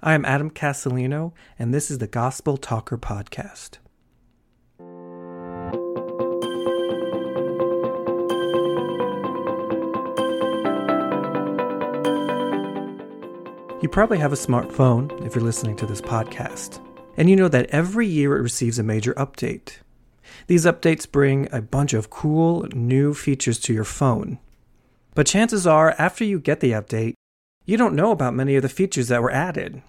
I am Adam Castellino, and this is the Gospel Talker Podcast. You probably have a smartphone if you're listening to this podcast, and you know that every year it receives a major update. These updates bring a bunch of cool new features to your phone. But chances are, after you get the update, you don't know about many of the features that were added.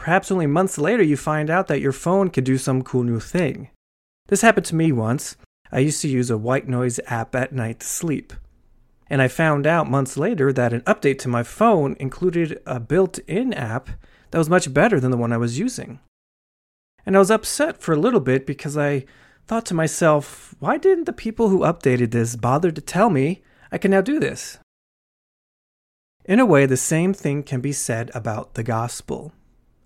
Perhaps only months later you find out that your phone could do some cool new thing. This happened to me once. I used to use a white noise app at night to sleep. And I found out months later that an update to my phone included a built in app that was much better than the one I was using. And I was upset for a little bit because I thought to myself, why didn't the people who updated this bother to tell me I can now do this? In a way, the same thing can be said about the gospel.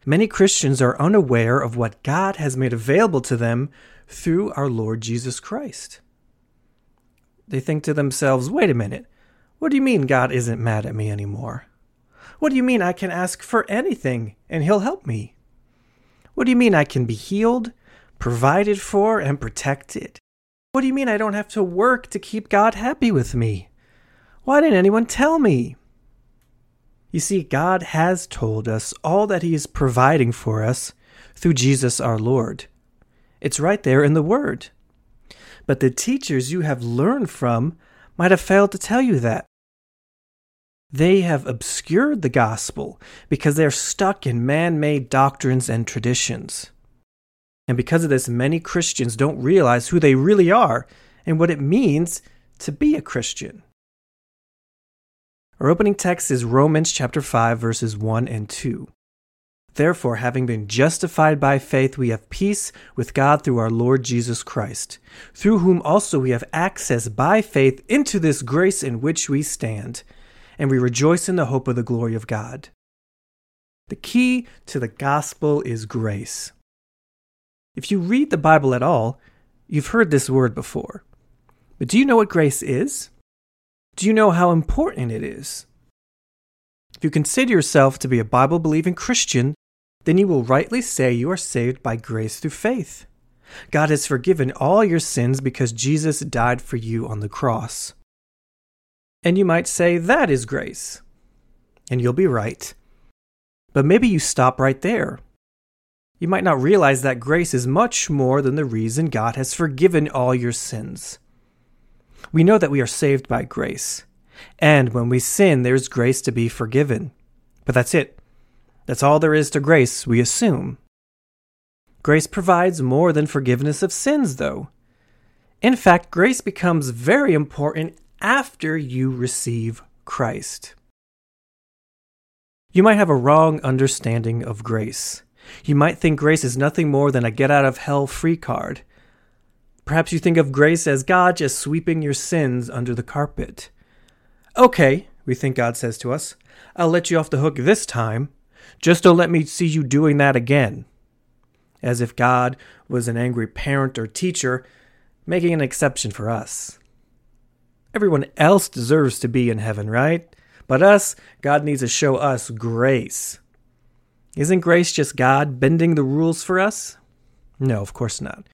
Many Christians are unaware of what God has made available to them through our Lord Jesus Christ. They think to themselves, wait a minute, what do you mean God isn't mad at me anymore? What do you mean I can ask for anything and He'll help me? What do you mean I can be healed, provided for, and protected? What do you mean I don't have to work to keep God happy with me? Why didn't anyone tell me? You see, God has told us all that He is providing for us through Jesus our Lord. It's right there in the Word. But the teachers you have learned from might have failed to tell you that. They have obscured the gospel because they're stuck in man made doctrines and traditions. And because of this, many Christians don't realize who they really are and what it means to be a Christian. Our opening text is Romans chapter 5 verses 1 and 2. Therefore, having been justified by faith, we have peace with God through our Lord Jesus Christ, through whom also we have access by faith into this grace in which we stand, and we rejoice in the hope of the glory of God. The key to the gospel is grace. If you read the Bible at all, you've heard this word before. But do you know what grace is? Do you know how important it is? If you consider yourself to be a Bible believing Christian, then you will rightly say you are saved by grace through faith. God has forgiven all your sins because Jesus died for you on the cross. And you might say that is grace. And you'll be right. But maybe you stop right there. You might not realize that grace is much more than the reason God has forgiven all your sins. We know that we are saved by grace. And when we sin, there's grace to be forgiven. But that's it. That's all there is to grace, we assume. Grace provides more than forgiveness of sins, though. In fact, grace becomes very important after you receive Christ. You might have a wrong understanding of grace. You might think grace is nothing more than a get out of hell free card. Perhaps you think of grace as God just sweeping your sins under the carpet. Okay, we think God says to us, I'll let you off the hook this time. Just don't let me see you doing that again. As if God was an angry parent or teacher making an exception for us. Everyone else deserves to be in heaven, right? But us, God needs to show us grace. Isn't grace just God bending the rules for us? No, of course not.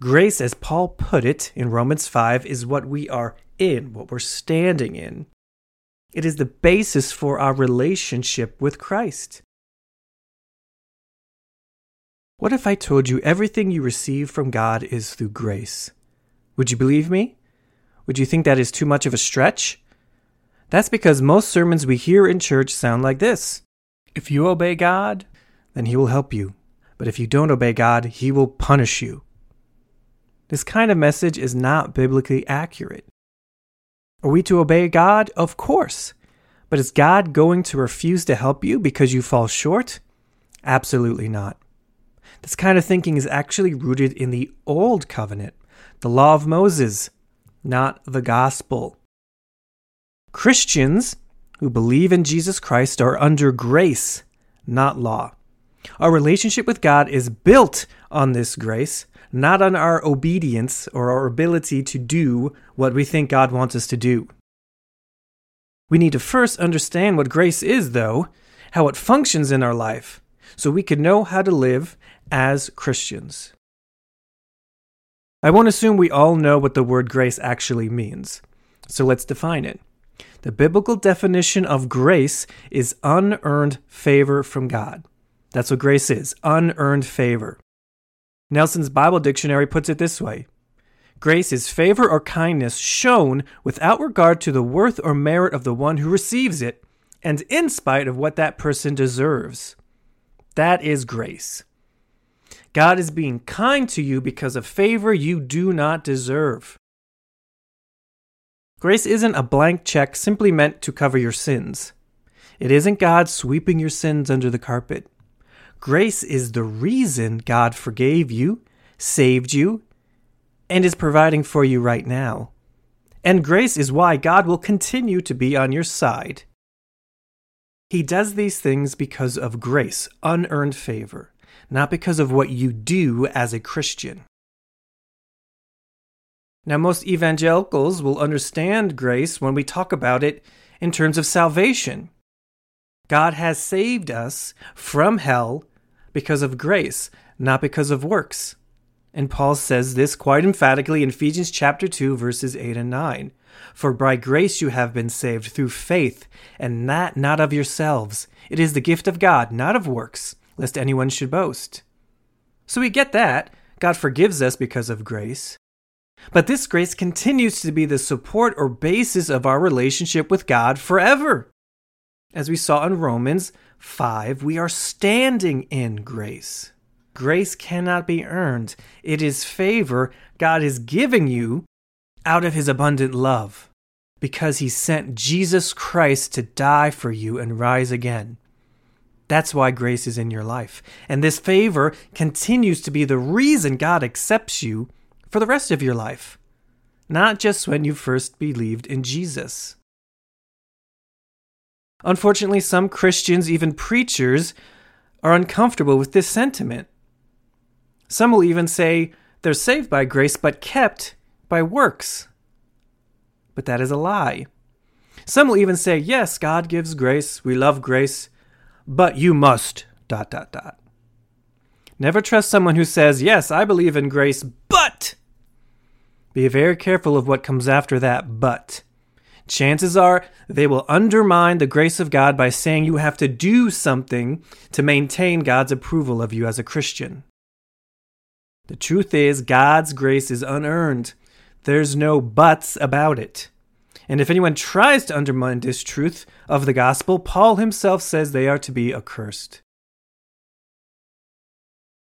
Grace, as Paul put it in Romans 5, is what we are in, what we're standing in. It is the basis for our relationship with Christ. What if I told you everything you receive from God is through grace? Would you believe me? Would you think that is too much of a stretch? That's because most sermons we hear in church sound like this If you obey God, then He will help you. But if you don't obey God, He will punish you. This kind of message is not biblically accurate. Are we to obey God? Of course. But is God going to refuse to help you because you fall short? Absolutely not. This kind of thinking is actually rooted in the Old Covenant, the Law of Moses, not the Gospel. Christians who believe in Jesus Christ are under grace, not law. Our relationship with God is built on this grace, not on our obedience or our ability to do what we think God wants us to do. We need to first understand what grace is, though, how it functions in our life. so we can know how to live as Christians. I won't assume we all know what the word grace actually means, so let's define it. The biblical definition of grace is unearned favor from God. That's what grace is unearned favor. Nelson's Bible Dictionary puts it this way Grace is favor or kindness shown without regard to the worth or merit of the one who receives it, and in spite of what that person deserves. That is grace. God is being kind to you because of favor you do not deserve. Grace isn't a blank check simply meant to cover your sins. It isn't God sweeping your sins under the carpet. Grace is the reason God forgave you, saved you, and is providing for you right now. And grace is why God will continue to be on your side. He does these things because of grace, unearned favor, not because of what you do as a Christian. Now, most evangelicals will understand grace when we talk about it in terms of salvation. God has saved us from hell because of grace, not because of works. And Paul says this quite emphatically in Ephesians chapter 2 verses 8 and 9. For by grace you have been saved through faith, and that not of yourselves. It is the gift of God, not of works, lest anyone should boast. So we get that. God forgives us because of grace. But this grace continues to be the support or basis of our relationship with God forever. As we saw in Romans 5, we are standing in grace. Grace cannot be earned, it is favor God is giving you out of his abundant love because he sent Jesus Christ to die for you and rise again. That's why grace is in your life. And this favor continues to be the reason God accepts you for the rest of your life, not just when you first believed in Jesus. Unfortunately, some Christians, even preachers, are uncomfortable with this sentiment. Some will even say they're saved by grace but kept by works. But that is a lie. Some will even say, yes, God gives grace, we love grace, but you must, dot, dot, dot. Never trust someone who says, yes, I believe in grace, but. Be very careful of what comes after that but. Chances are they will undermine the grace of God by saying you have to do something to maintain God's approval of you as a Christian. The truth is, God's grace is unearned. There's no buts about it. And if anyone tries to undermine this truth of the gospel, Paul himself says they are to be accursed.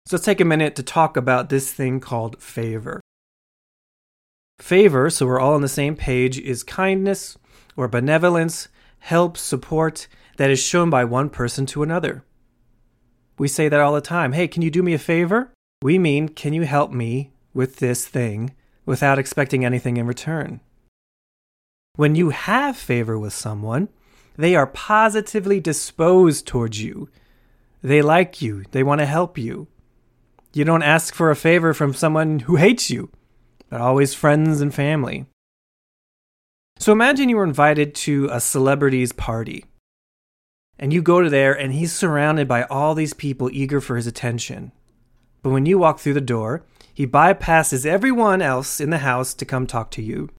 So let's take a minute to talk about this thing called favor. Favor, so we're all on the same page, is kindness or benevolence, help, support that is shown by one person to another. We say that all the time. Hey, can you do me a favor? We mean, can you help me with this thing without expecting anything in return? When you have favor with someone, they are positively disposed towards you. They like you, they want to help you. You don't ask for a favor from someone who hates you, but always friends and family. So imagine you were invited to a celebrity's party. And you go to there, and he's surrounded by all these people eager for his attention. But when you walk through the door, he bypasses everyone else in the house to come talk to you.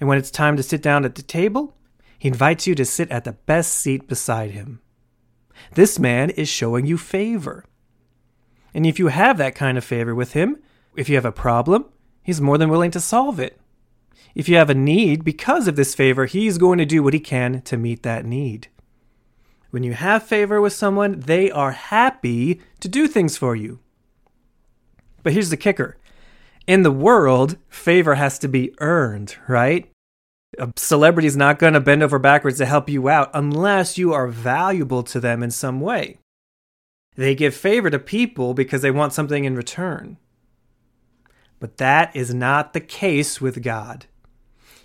And when it's time to sit down at the table, he invites you to sit at the best seat beside him. This man is showing you favor. And if you have that kind of favor with him, if you have a problem, he's more than willing to solve it. If you have a need because of this favor, he's going to do what he can to meet that need. When you have favor with someone, they are happy to do things for you. But here's the kicker in the world, favor has to be earned, right? A celebrity is not going to bend over backwards to help you out unless you are valuable to them in some way. They give favor to people because they want something in return. But that is not the case with God.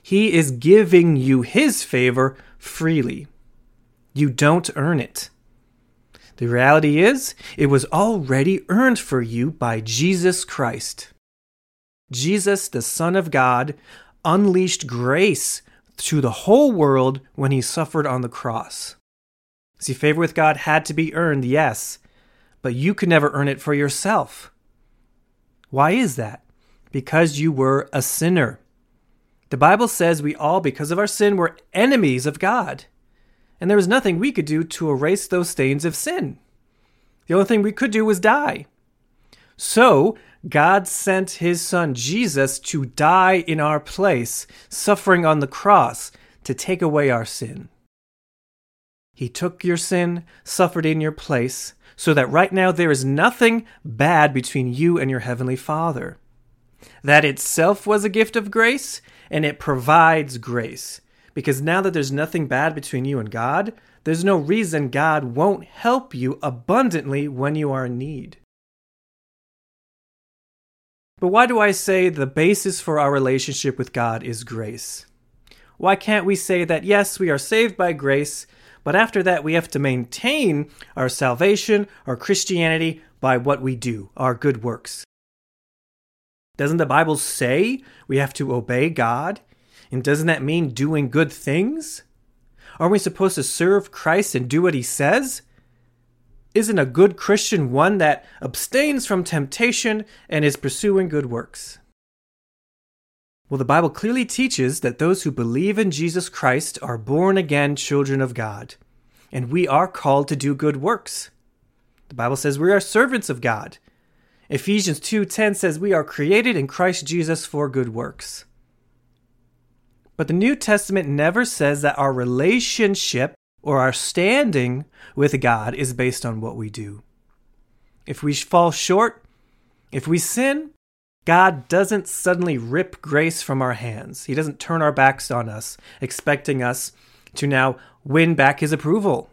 He is giving you His favor freely. You don't earn it. The reality is, it was already earned for you by Jesus Christ. Jesus, the Son of God, unleashed grace to the whole world when he suffered on the cross. See, favor with God had to be earned, yes, but you could never earn it for yourself. Why is that? Because you were a sinner. The Bible says we all, because of our sin, were enemies of God. And there was nothing we could do to erase those stains of sin. The only thing we could do was die. So, God sent his son Jesus to die in our place, suffering on the cross to take away our sin. He took your sin, suffered in your place, so that right now there is nothing bad between you and your heavenly Father. That itself was a gift of grace, and it provides grace. Because now that there's nothing bad between you and God, there's no reason God won't help you abundantly when you are in need. But why do I say the basis for our relationship with God is grace? Why can't we say that, yes, we are saved by grace, but after that we have to maintain our salvation, our Christianity, by what we do, our good works? Doesn't the Bible say we have to obey God? And doesn't that mean doing good things? Aren't we supposed to serve Christ and do what he says? Isn't a good Christian one that abstains from temptation and is pursuing good works? Well, the Bible clearly teaches that those who believe in Jesus Christ are born again children of God, and we are called to do good works. The Bible says we are servants of God. Ephesians 2:10 says we are created in Christ Jesus for good works. But the New Testament never says that our relationship or our standing with God is based on what we do. If we fall short, if we sin, God doesn't suddenly rip grace from our hands. He doesn't turn our backs on us, expecting us to now win back his approval.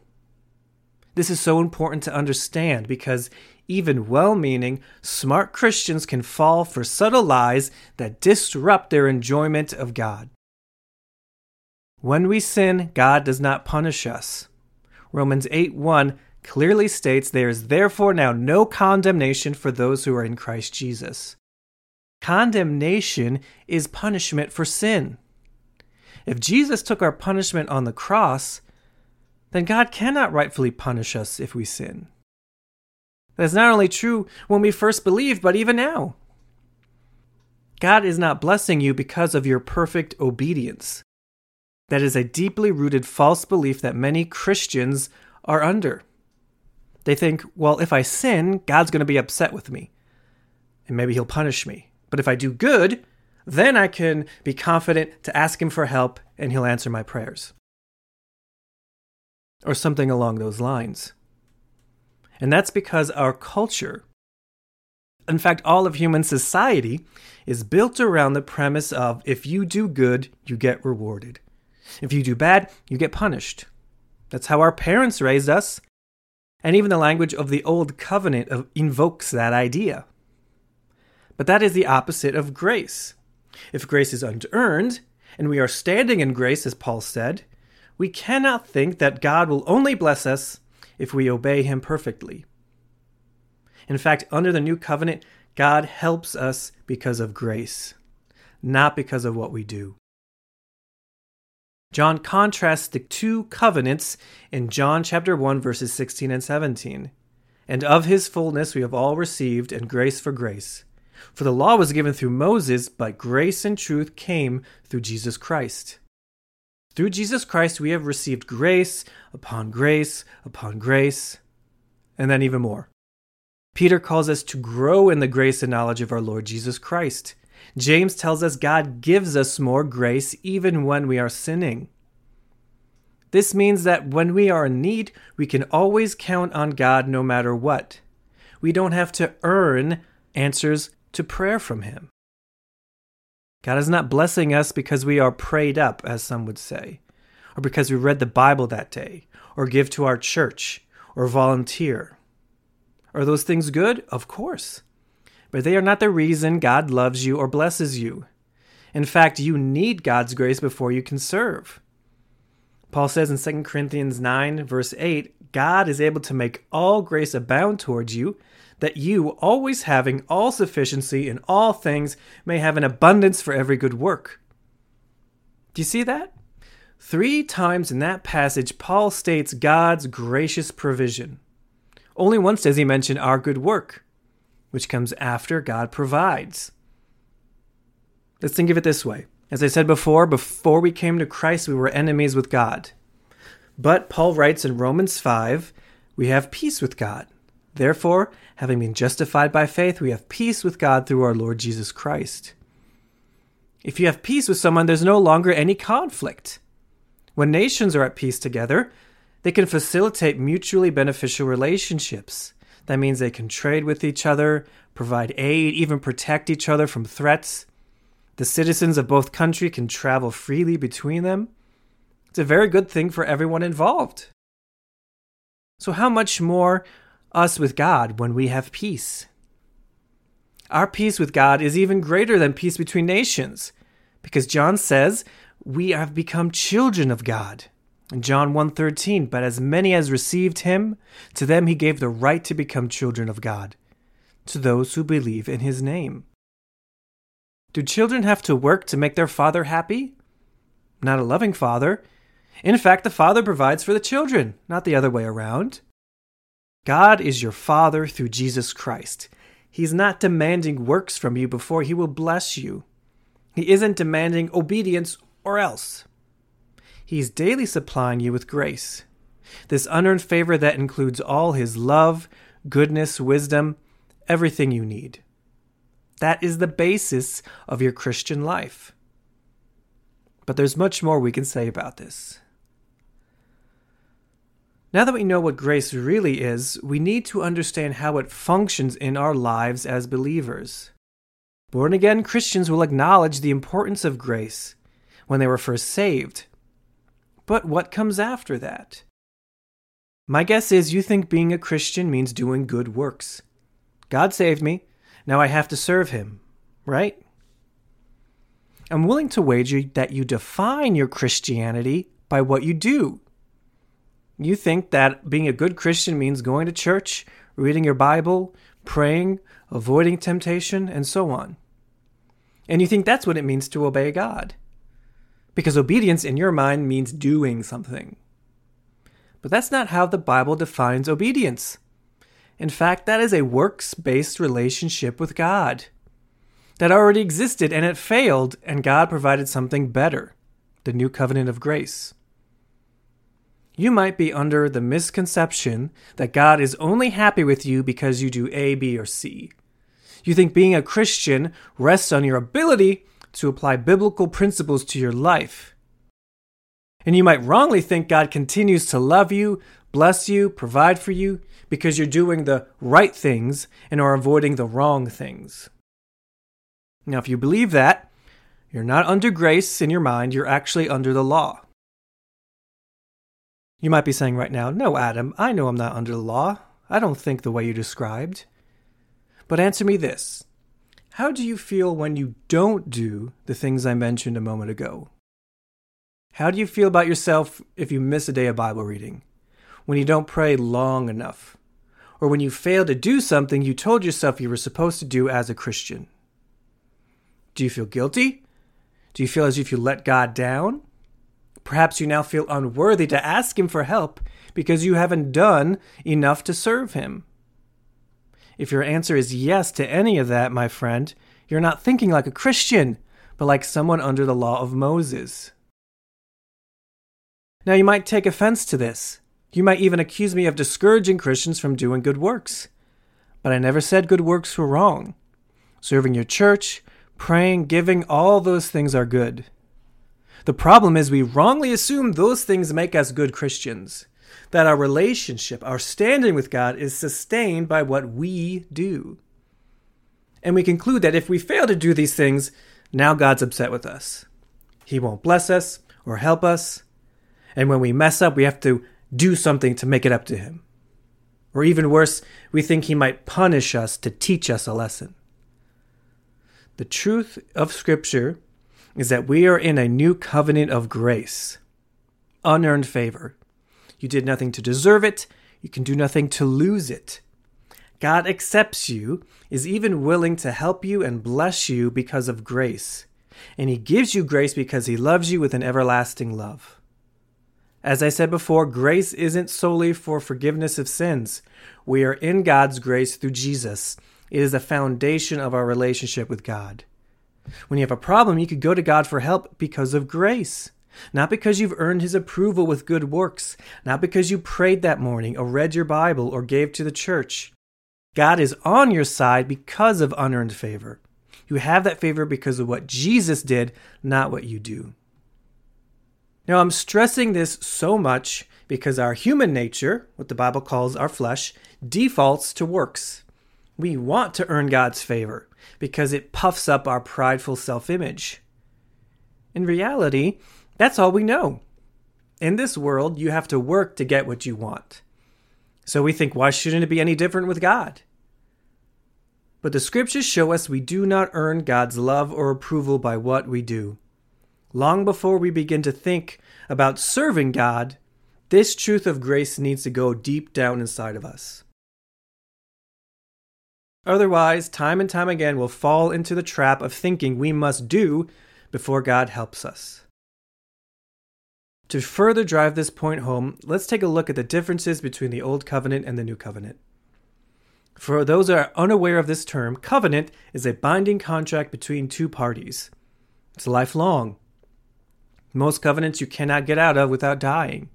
This is so important to understand because even well meaning, smart Christians can fall for subtle lies that disrupt their enjoyment of God. When we sin, God does not punish us. Romans 8 1 clearly states there is therefore now no condemnation for those who are in Christ Jesus. Condemnation is punishment for sin. If Jesus took our punishment on the cross, then God cannot rightfully punish us if we sin. That's not only true when we first believed, but even now. God is not blessing you because of your perfect obedience. That is a deeply rooted false belief that many Christians are under. They think, well, if I sin, God's going to be upset with me, and maybe he'll punish me. But if I do good, then I can be confident to ask him for help and he'll answer my prayers. Or something along those lines. And that's because our culture, in fact, all of human society, is built around the premise of if you do good, you get rewarded. If you do bad, you get punished. That's how our parents raised us. And even the language of the Old Covenant invokes that idea. But that is the opposite of grace. If grace is unearned, and we are standing in grace, as Paul said, we cannot think that God will only bless us if we obey Him perfectly. In fact, under the new covenant, God helps us because of grace, not because of what we do. John contrasts the two covenants in John chapter 1 verses 16 and 17. And of his fullness we have all received and grace for grace. For the law was given through Moses, but grace and truth came through Jesus Christ. Through Jesus Christ, we have received grace upon grace upon grace, and then even more. Peter calls us to grow in the grace and knowledge of our Lord Jesus Christ. James tells us God gives us more grace even when we are sinning. This means that when we are in need, we can always count on God no matter what. We don't have to earn answers to prayer from Him. God is not blessing us because we are prayed up, as some would say, or because we read the Bible that day, or give to our church, or volunteer. Are those things good? Of course. But they are not the reason God loves you or blesses you. In fact, you need God's grace before you can serve. Paul says in 2 Corinthians 9, verse 8, God is able to make all grace abound towards you, that you, always having all sufficiency in all things, may have an abundance for every good work. Do you see that? Three times in that passage, Paul states God's gracious provision. Only once does he mention our good work, which comes after God provides. Let's think of it this way. As I said before, before we came to Christ, we were enemies with God. But Paul writes in Romans 5 we have peace with God. Therefore, having been justified by faith, we have peace with God through our Lord Jesus Christ. If you have peace with someone, there's no longer any conflict. When nations are at peace together, they can facilitate mutually beneficial relationships. That means they can trade with each other, provide aid, even protect each other from threats. The citizens of both countries can travel freely between them. It's a very good thing for everyone involved. So, how much more us with God when we have peace? Our peace with God is even greater than peace between nations, because John says we have become children of God. In John 1:13, but as many as received him, to them he gave the right to become children of God, to those who believe in his name. Do children have to work to make their father happy? Not a loving father. In fact, the father provides for the children, not the other way around. God is your father through Jesus Christ. He's not demanding works from you before he will bless you. He isn't demanding obedience or else. He's daily supplying you with grace. This unearned favor that includes all his love, goodness, wisdom, everything you need. That is the basis of your Christian life. But there's much more we can say about this. Now that we know what grace really is, we need to understand how it functions in our lives as believers. Born again Christians will acknowledge the importance of grace when they were first saved. But what comes after that? My guess is you think being a Christian means doing good works. God saved me, now I have to serve Him, right? I'm willing to wager that you define your Christianity by what you do. You think that being a good Christian means going to church, reading your Bible, praying, avoiding temptation, and so on. And you think that's what it means to obey God. Because obedience in your mind means doing something. But that's not how the Bible defines obedience. In fact, that is a works based relationship with God that already existed and it failed, and God provided something better the new covenant of grace. You might be under the misconception that God is only happy with you because you do A, B, or C. You think being a Christian rests on your ability to apply biblical principles to your life. And you might wrongly think God continues to love you, bless you, provide for you, because you're doing the right things and are avoiding the wrong things. Now, if you believe that, you're not under grace in your mind, you're actually under the law. You might be saying right now, No, Adam, I know I'm not under the law. I don't think the way you described. But answer me this How do you feel when you don't do the things I mentioned a moment ago? How do you feel about yourself if you miss a day of Bible reading? When you don't pray long enough? Or when you fail to do something you told yourself you were supposed to do as a Christian? Do you feel guilty? Do you feel as if you let God down? Perhaps you now feel unworthy to ask Him for help because you haven't done enough to serve Him. If your answer is yes to any of that, my friend, you're not thinking like a Christian, but like someone under the law of Moses. Now, you might take offense to this. You might even accuse me of discouraging Christians from doing good works. But I never said good works were wrong. Serving your church, praying, giving, all those things are good. The problem is we wrongly assume those things make us good Christians that our relationship, our standing with God, is sustained by what we do. And we conclude that if we fail to do these things, now God's upset with us. He won't bless us or help us. And when we mess up, we have to do something to make it up to Him. Or even worse, we think He might punish us to teach us a lesson. The truth of Scripture is that we are in a new covenant of grace, unearned favor. You did nothing to deserve it. You can do nothing to lose it. God accepts you, is even willing to help you and bless you because of grace. And He gives you grace because He loves you with an everlasting love. As I said before, grace isn't solely for forgiveness of sins. We are in God's grace through Jesus. It is the foundation of our relationship with God. When you have a problem, you could go to God for help because of grace. Not because you've earned his approval with good works, not because you prayed that morning or read your Bible or gave to the church. God is on your side because of unearned favor. You have that favor because of what Jesus did, not what you do. Now, I'm stressing this so much because our human nature, what the Bible calls our flesh, defaults to works. We want to earn God's favor because it puffs up our prideful self image. In reality, that's all we know. In this world, you have to work to get what you want. So we think, why shouldn't it be any different with God? But the scriptures show us we do not earn God's love or approval by what we do. Long before we begin to think about serving God, this truth of grace needs to go deep down inside of us. Otherwise, time and time again, we'll fall into the trap of thinking we must do before God helps us. To further drive this point home, let's take a look at the differences between the Old Covenant and the New Covenant. For those that are unaware of this term, covenant is a binding contract between two parties. It's lifelong. Most covenants you cannot get out of without dying.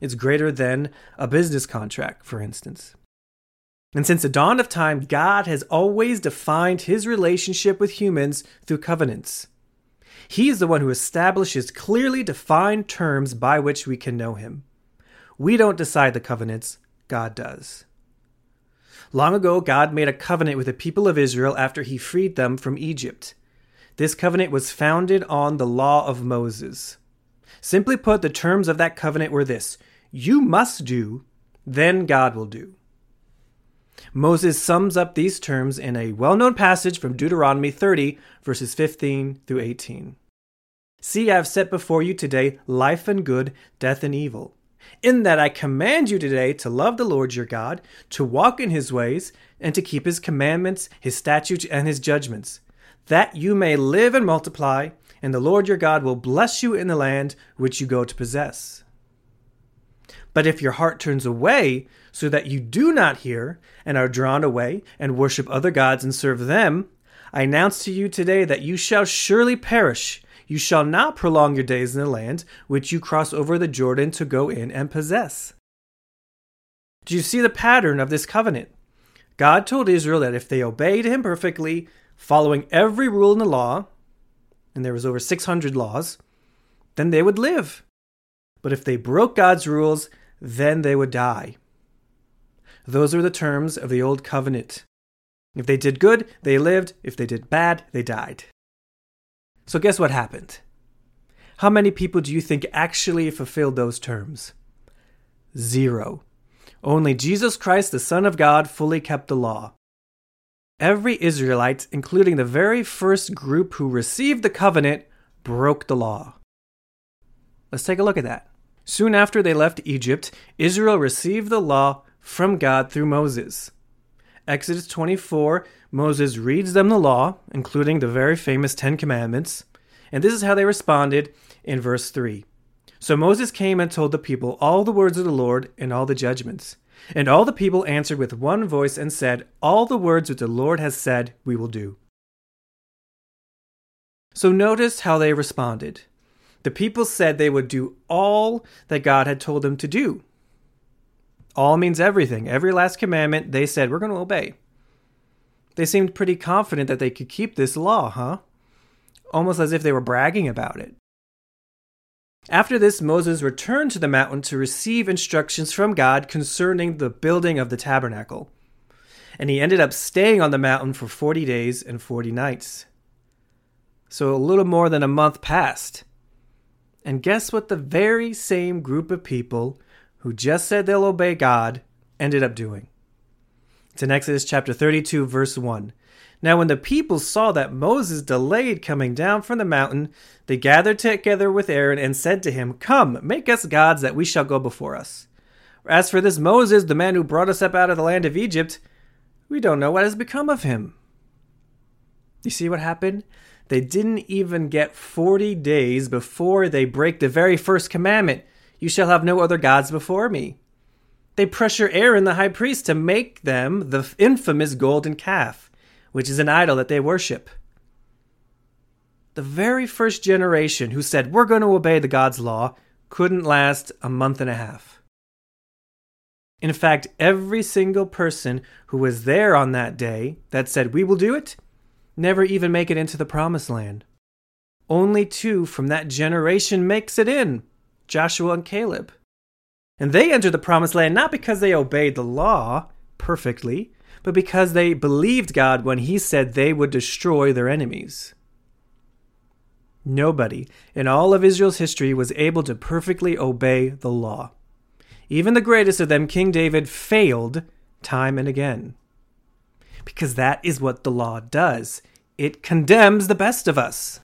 It's greater than a business contract, for instance. And since the dawn of time, God has always defined his relationship with humans through covenants. He is the one who establishes clearly defined terms by which we can know him. We don't decide the covenants, God does. Long ago, God made a covenant with the people of Israel after he freed them from Egypt. This covenant was founded on the law of Moses. Simply put, the terms of that covenant were this You must do, then God will do. Moses sums up these terms in a well known passage from Deuteronomy 30, verses 15 through 18. See, I have set before you today life and good, death and evil. In that I command you today to love the Lord your God, to walk in his ways, and to keep his commandments, his statutes, and his judgments, that you may live and multiply, and the Lord your God will bless you in the land which you go to possess. But if your heart turns away, so that you do not hear, and are drawn away, and worship other gods and serve them, I announce to you today that you shall surely perish you shall not prolong your days in the land which you cross over the Jordan to go in and possess. Do you see the pattern of this covenant? God told Israel that if they obeyed him perfectly, following every rule in the law, and there was over 600 laws, then they would live. But if they broke God's rules, then they would die. Those are the terms of the old covenant. If they did good, they lived. If they did bad, they died. So, guess what happened? How many people do you think actually fulfilled those terms? Zero. Only Jesus Christ, the Son of God, fully kept the law. Every Israelite, including the very first group who received the covenant, broke the law. Let's take a look at that. Soon after they left Egypt, Israel received the law from God through Moses. Exodus 24, Moses reads them the law, including the very famous Ten Commandments, and this is how they responded in verse 3. So Moses came and told the people all the words of the Lord and all the judgments. And all the people answered with one voice and said, All the words which the Lord has said, we will do. So notice how they responded. The people said they would do all that God had told them to do. All means everything. Every last commandment, they said, we're going to obey. They seemed pretty confident that they could keep this law, huh? Almost as if they were bragging about it. After this, Moses returned to the mountain to receive instructions from God concerning the building of the tabernacle. And he ended up staying on the mountain for 40 days and 40 nights. So a little more than a month passed. And guess what the very same group of people who just said they'll obey God, ended up doing. It's in Exodus chapter 32, verse 1. Now, when the people saw that Moses delayed coming down from the mountain, they gathered together with Aaron and said to him, Come, make us gods that we shall go before us. As for this Moses, the man who brought us up out of the land of Egypt, we don't know what has become of him. You see what happened? They didn't even get 40 days before they break the very first commandment You shall have no other gods before me. They pressure Aaron the high priest to make them the infamous golden calf, which is an idol that they worship. The very first generation who said, We're going to obey the God's law, couldn't last a month and a half. In fact, every single person who was there on that day that said, We will do it, never even make it into the promised land. Only two from that generation makes it in Joshua and Caleb. And they entered the promised land not because they obeyed the law perfectly, but because they believed God when He said they would destroy their enemies. Nobody in all of Israel's history was able to perfectly obey the law. Even the greatest of them, King David, failed time and again. Because that is what the law does it condemns the best of us.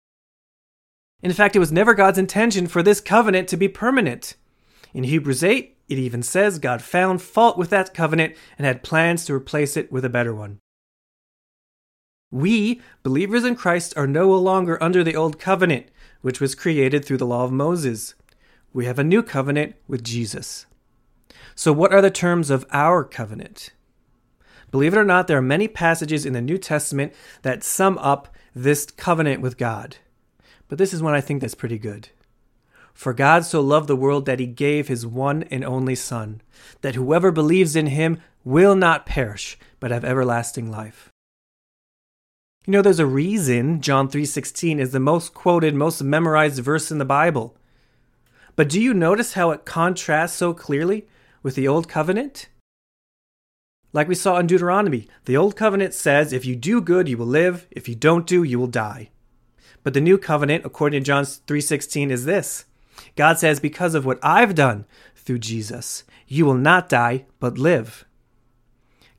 In fact, it was never God's intention for this covenant to be permanent. In Hebrews 8, it even says God found fault with that covenant and had plans to replace it with a better one. We, believers in Christ, are no longer under the old covenant, which was created through the law of Moses. We have a new covenant with Jesus. So, what are the terms of our covenant? Believe it or not, there are many passages in the New Testament that sum up this covenant with God. But this is one I think that's pretty good. For God so loved the world that he gave his one and only Son, that whoever believes in him will not perish, but have everlasting life. You know, there's a reason John 3:16 is the most quoted, most memorized verse in the Bible. But do you notice how it contrasts so clearly with the old covenant? Like we saw in Deuteronomy, the Old Covenant says, if you do good, you will live. If you don't do, you will die. But the New Covenant, according to John 3.16, is this. God says, because of what I've done through Jesus, you will not die, but live.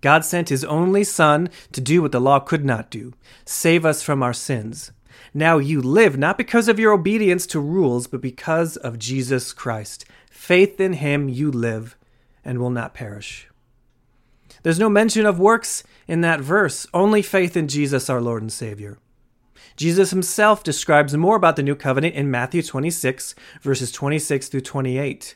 God sent his only Son to do what the law could not do save us from our sins. Now you live not because of your obedience to rules, but because of Jesus Christ. Faith in him you live and will not perish. There's no mention of works in that verse, only faith in Jesus, our Lord and Savior. Jesus himself describes more about the new covenant in Matthew 26, verses 26 through 28.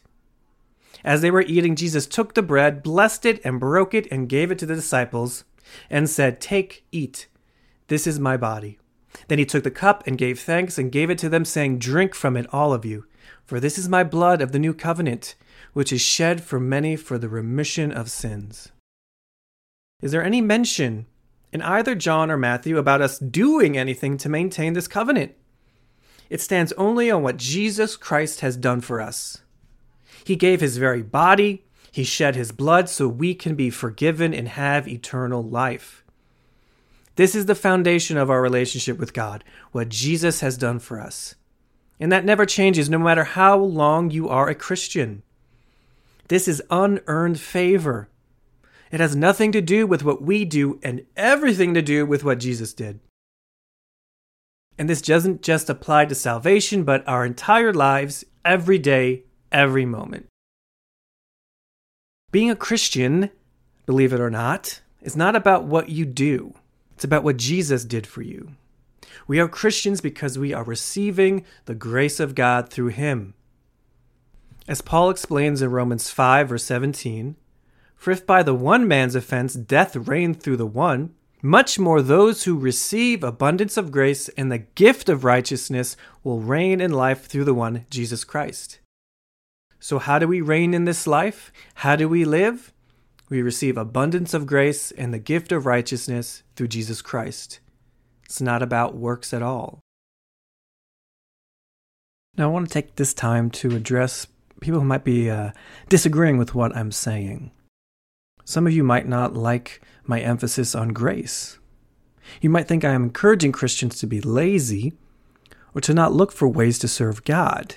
As they were eating, Jesus took the bread, blessed it, and broke it, and gave it to the disciples, and said, Take, eat. This is my body. Then he took the cup and gave thanks and gave it to them, saying, Drink from it, all of you, for this is my blood of the new covenant, which is shed for many for the remission of sins. Is there any mention in either John or Matthew about us doing anything to maintain this covenant? It stands only on what Jesus Christ has done for us. He gave his very body, he shed his blood so we can be forgiven and have eternal life. This is the foundation of our relationship with God, what Jesus has done for us. And that never changes no matter how long you are a Christian. This is unearned favor. It has nothing to do with what we do and everything to do with what Jesus did. And this doesn't just apply to salvation, but our entire lives, every day, every moment. Being a Christian, believe it or not, is not about what you do, it's about what Jesus did for you. We are Christians because we are receiving the grace of God through Him. As Paul explains in Romans 5, verse 17, for if by the one man's offense death reigned through the one, much more those who receive abundance of grace and the gift of righteousness will reign in life through the one, Jesus Christ. So, how do we reign in this life? How do we live? We receive abundance of grace and the gift of righteousness through Jesus Christ. It's not about works at all. Now, I want to take this time to address people who might be uh, disagreeing with what I'm saying. Some of you might not like my emphasis on grace. You might think I am encouraging Christians to be lazy or to not look for ways to serve God.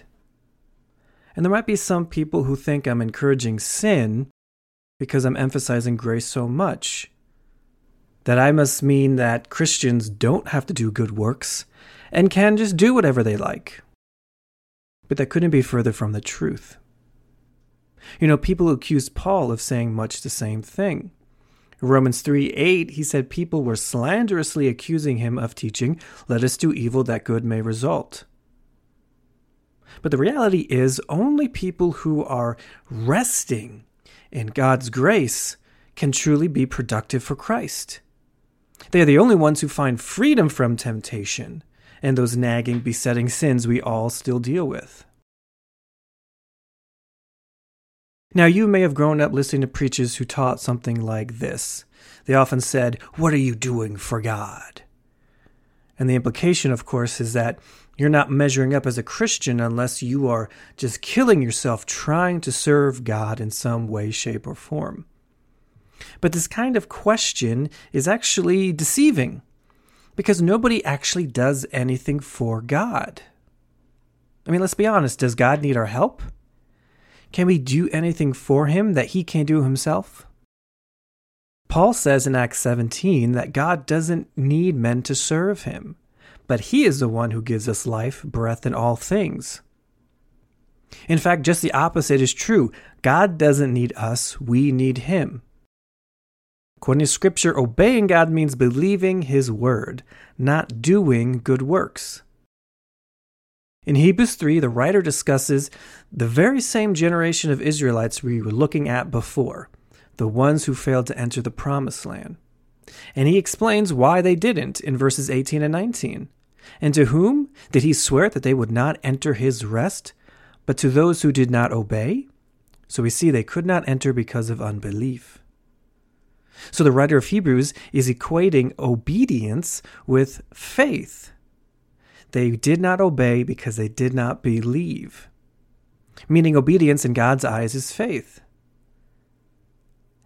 And there might be some people who think I'm encouraging sin because I'm emphasizing grace so much. That I must mean that Christians don't have to do good works and can just do whatever they like. But that couldn't be further from the truth. You know, people accused Paul of saying much the same thing. In Romans 3 8, he said people were slanderously accusing him of teaching, Let us do evil that good may result. But the reality is, only people who are resting in God's grace can truly be productive for Christ. They are the only ones who find freedom from temptation and those nagging, besetting sins we all still deal with. Now, you may have grown up listening to preachers who taught something like this. They often said, What are you doing for God? And the implication, of course, is that you're not measuring up as a Christian unless you are just killing yourself trying to serve God in some way, shape, or form. But this kind of question is actually deceiving because nobody actually does anything for God. I mean, let's be honest does God need our help? Can we do anything for him that he can't do himself? Paul says in Acts 17 that God doesn't need men to serve him, but he is the one who gives us life, breath, and all things. In fact, just the opposite is true. God doesn't need us, we need him. According to Scripture, obeying God means believing His word, not doing good works. In Hebrews 3, the writer discusses the very same generation of Israelites we were looking at before, the ones who failed to enter the promised land. And he explains why they didn't in verses 18 and 19. And to whom did he swear that they would not enter his rest, but to those who did not obey? So we see they could not enter because of unbelief. So the writer of Hebrews is equating obedience with faith. They did not obey because they did not believe. Meaning, obedience in God's eyes is faith.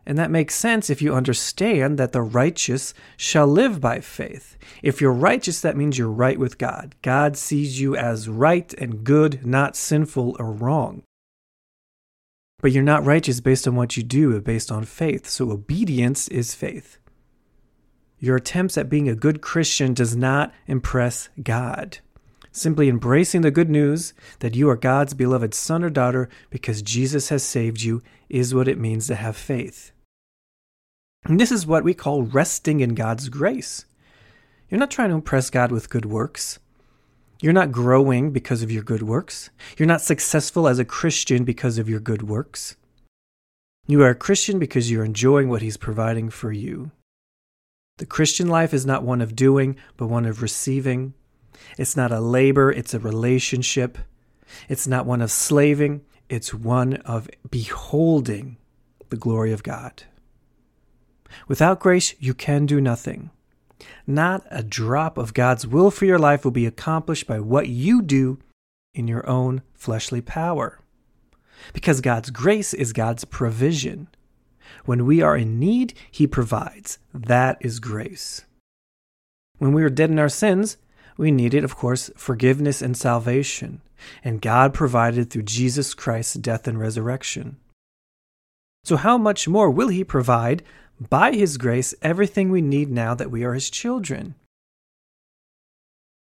And that makes sense if you understand that the righteous shall live by faith. If you're righteous, that means you're right with God. God sees you as right and good, not sinful or wrong. But you're not righteous based on what you do, but based on faith. So obedience is faith. Your attempts at being a good Christian does not impress God. Simply embracing the good news that you are God's beloved son or daughter because Jesus has saved you is what it means to have faith. And this is what we call resting in God's grace. You're not trying to impress God with good works. You're not growing because of your good works. You're not successful as a Christian because of your good works. You are a Christian because you're enjoying what He's providing for you. The Christian life is not one of doing, but one of receiving. It's not a labor, it's a relationship. It's not one of slaving, it's one of beholding the glory of God. Without grace, you can do nothing. Not a drop of God's will for your life will be accomplished by what you do in your own fleshly power. Because God's grace is God's provision. When we are in need, He provides. That is grace. When we were dead in our sins, we needed, of course, forgiveness and salvation, and God provided through Jesus Christ's death and resurrection. So, how much more will He provide by His grace everything we need now that we are His children?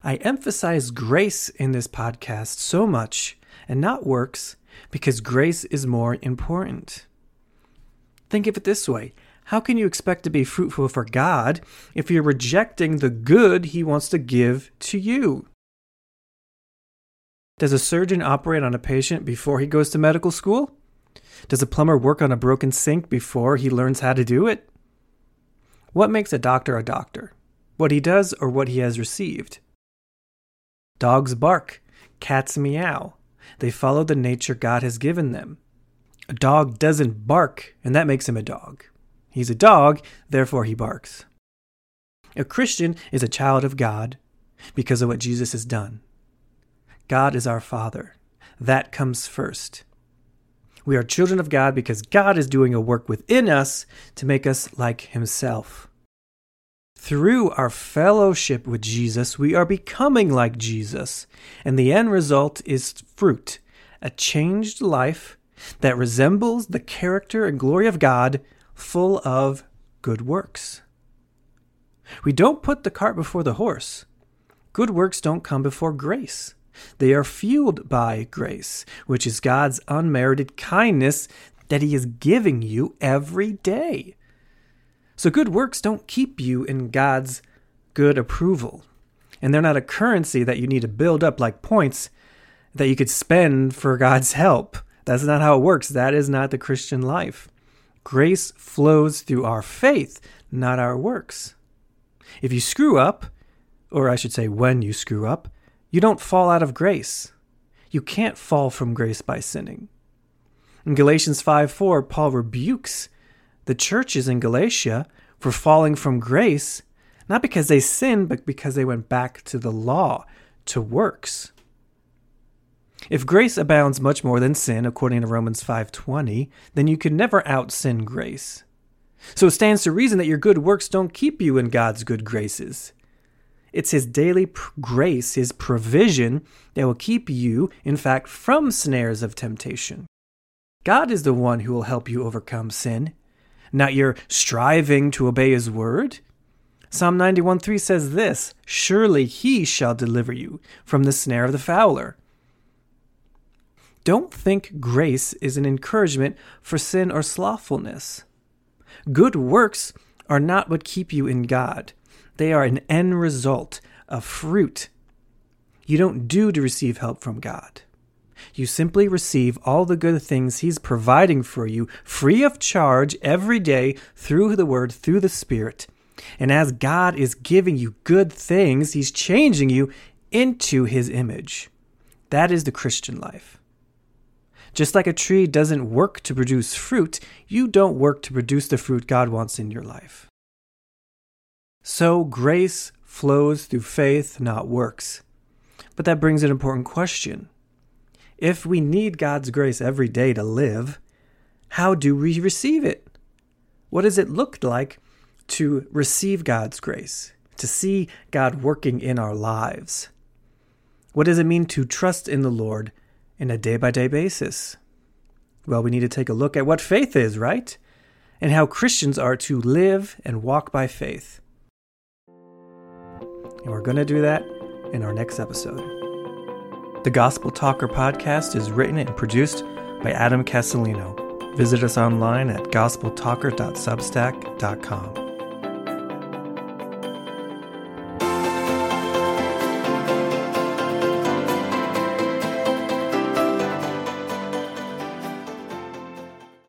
I emphasize grace in this podcast so much and not works because grace is more important. Think of it this way How can you expect to be fruitful for God if you're rejecting the good He wants to give to you? Does a surgeon operate on a patient before he goes to medical school? Does a plumber work on a broken sink before he learns how to do it? What makes a doctor a doctor? What he does or what he has received? Dogs bark, cats meow. They follow the nature God has given them. A dog doesn't bark, and that makes him a dog. He's a dog, therefore he barks. A Christian is a child of God because of what Jesus has done. God is our Father. That comes first. We are children of God because God is doing a work within us to make us like Himself. Through our fellowship with Jesus, we are becoming like Jesus, and the end result is fruit a changed life that resembles the character and glory of God, full of good works. We don't put the cart before the horse. Good works don't come before grace. They are fueled by grace, which is God's unmerited kindness that He is giving you every day. So, good works don't keep you in God's good approval. And they're not a currency that you need to build up like points. that you could spend for God's help. That's not how it works. That is not the Christian life. Grace flows through our faith, not our works. If you screw up, or I should say, when you screw up, you don't fall out of grace. You can't fall from grace by sinning. In Galatians 5 4, Paul rebukes the churches in Galatia for falling from grace, not because they sinned, but because they went back to the law, to works. If grace abounds much more than sin, according to Romans 5:20, then you can never out-sin grace. So it stands to reason that your good works don't keep you in God's good graces. It's his daily pr- grace, his provision that will keep you, in fact, from snares of temptation. God is the one who will help you overcome sin, not your striving to obey his word. Psalm 91:3 says this, "Surely he shall deliver you from the snare of the fowler." Don't think grace is an encouragement for sin or slothfulness. Good works are not what keep you in God. They are an end result, a fruit. You don't do to receive help from God. You simply receive all the good things He's providing for you free of charge every day through the Word, through the Spirit. And as God is giving you good things, He's changing you into His image. That is the Christian life. Just like a tree doesn't work to produce fruit, you don't work to produce the fruit God wants in your life. So grace flows through faith, not works. But that brings an important question. If we need God's grace every day to live, how do we receive it? What does it look like to receive God's grace, to see God working in our lives? What does it mean to trust in the Lord in a day by day basis? Well, we need to take a look at what faith is, right? And how Christians are to live and walk by faith. And we're going to do that in our next episode. The Gospel Talker podcast is written and produced by Adam Castellino. Visit us online at gospeltalker.substack.com.